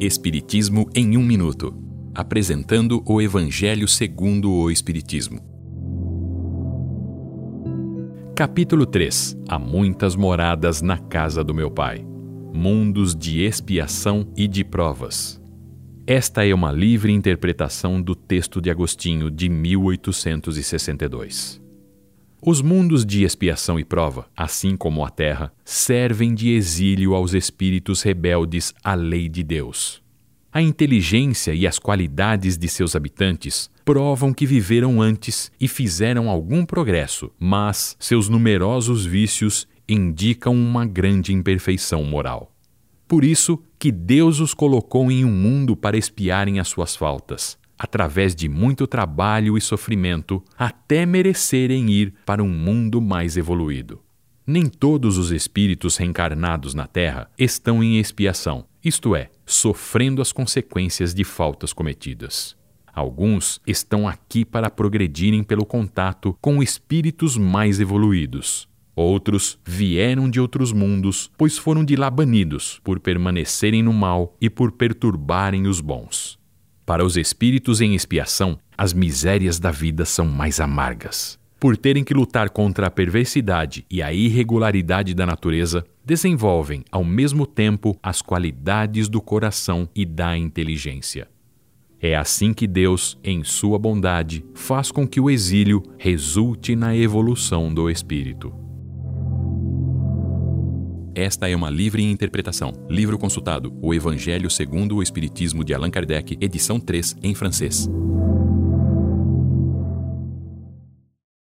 Espiritismo em um minuto, apresentando o Evangelho segundo o Espiritismo. Capítulo 3. Há muitas moradas na casa do meu Pai. Mundos de expiação e de provas. Esta é uma livre interpretação do texto de Agostinho de 1862. Os mundos de expiação e prova, assim como a terra, servem de exílio aos espíritos rebeldes à lei de Deus. A inteligência e as qualidades de seus habitantes provam que viveram antes e fizeram algum progresso, mas seus numerosos vícios indicam uma grande imperfeição moral. Por isso que Deus os colocou em um mundo para espiarem as suas faltas, através de muito trabalho e sofrimento, até merecerem ir para um mundo mais evoluído. Nem todos os espíritos reencarnados na Terra estão em expiação, isto é, sofrendo as consequências de faltas cometidas. Alguns estão aqui para progredirem pelo contato com espíritos mais evoluídos. Outros vieram de outros mundos, pois foram de lá banidos por permanecerem no mal e por perturbarem os bons. Para os espíritos em expiação, as misérias da vida são mais amargas. Por terem que lutar contra a perversidade e a irregularidade da natureza, desenvolvem ao mesmo tempo as qualidades do coração e da inteligência. É assim que Deus, em sua bondade, faz com que o exílio resulte na evolução do espírito. Esta é uma livre interpretação. Livro consultado: O Evangelho segundo o Espiritismo de Allan Kardec, edição 3, em francês.